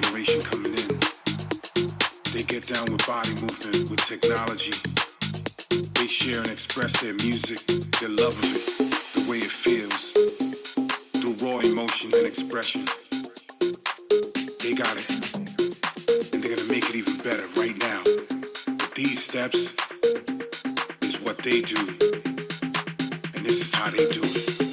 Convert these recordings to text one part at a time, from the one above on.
generation coming in. They get down with body movement, with technology. They share and express their music, their love of it, the way it feels, the raw emotion and expression. They got it. And they're gonna make it even better right now. But these steps is what they do. And this is how they do it.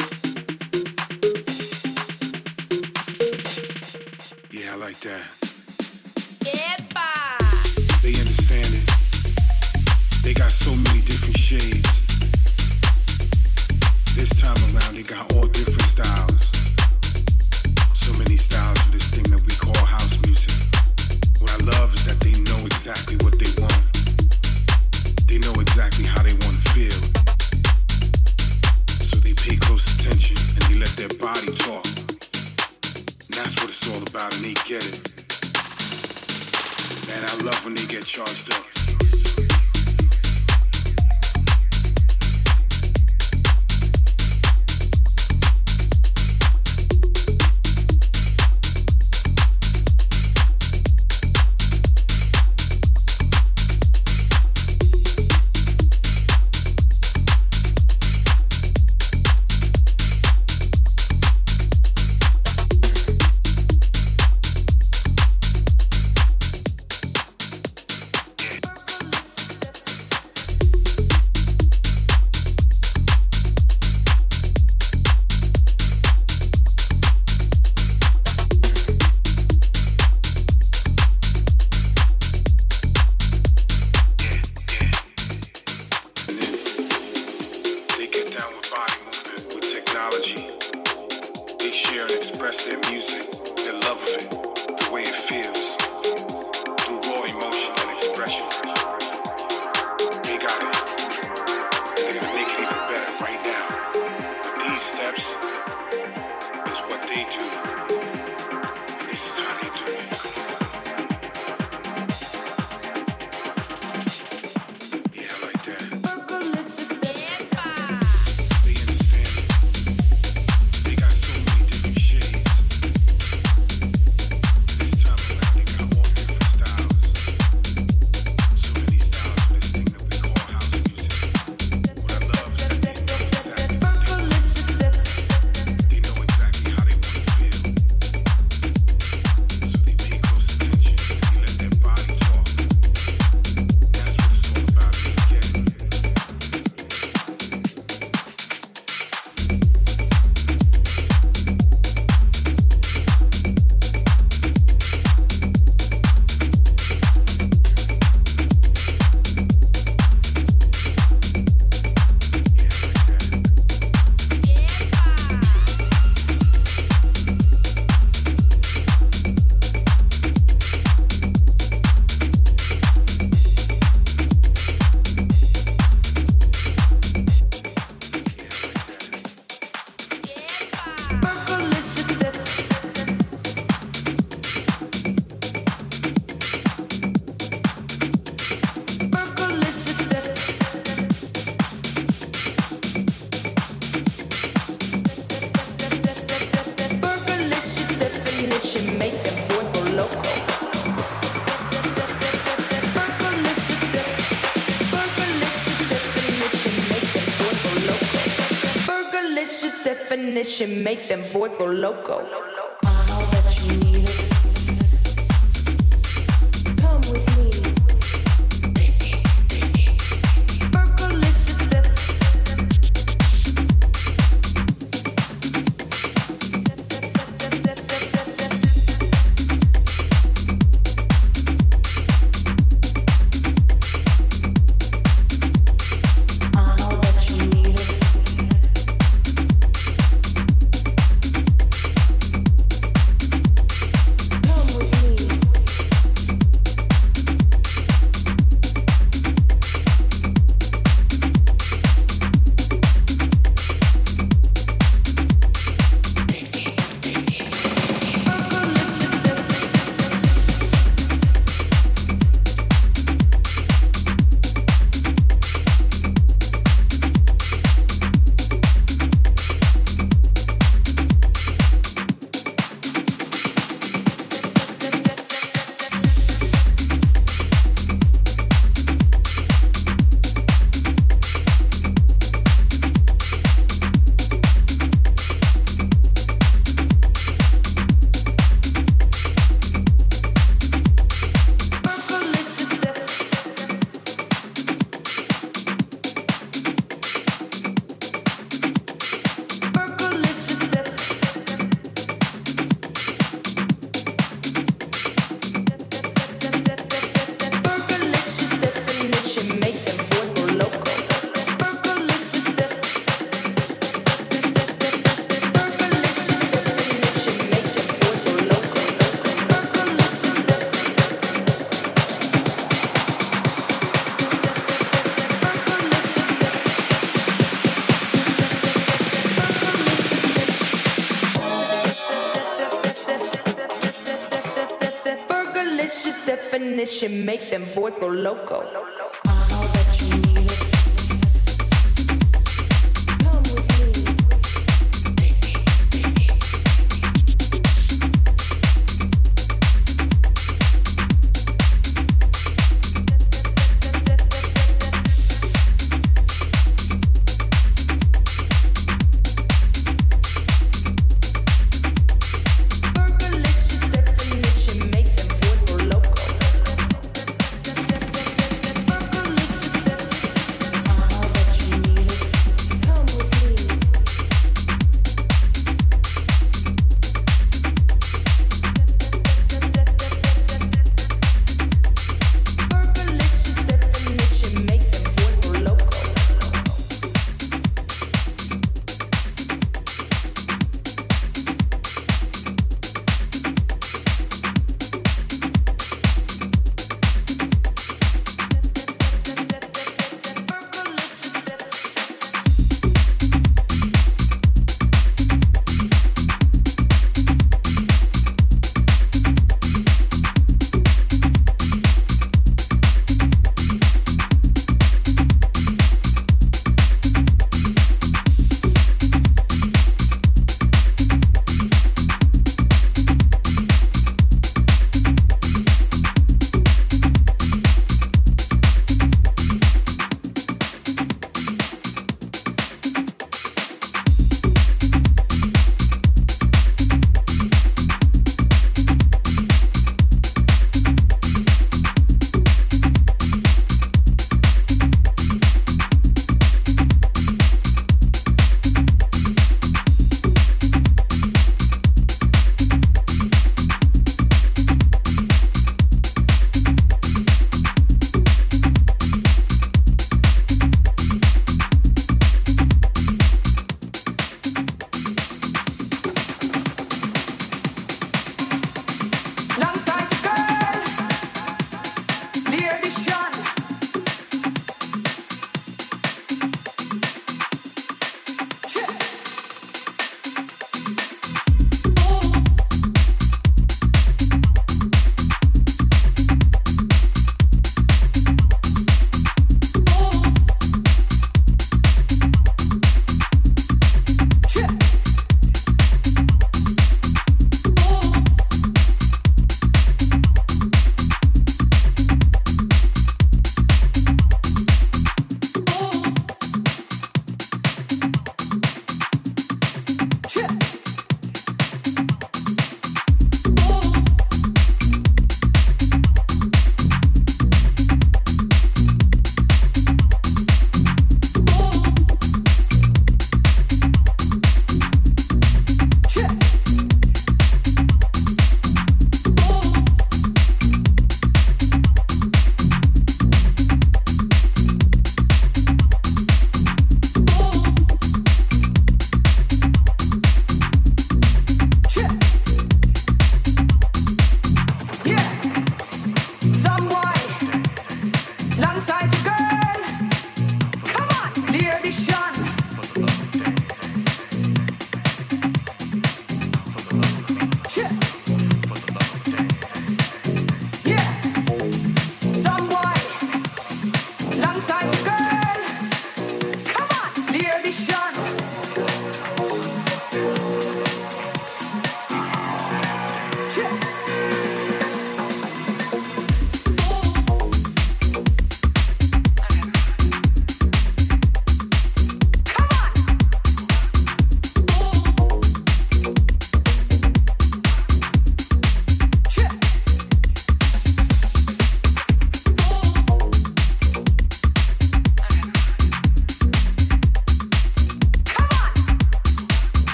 Definition make them boys go loco. Make them boys go loco.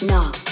No.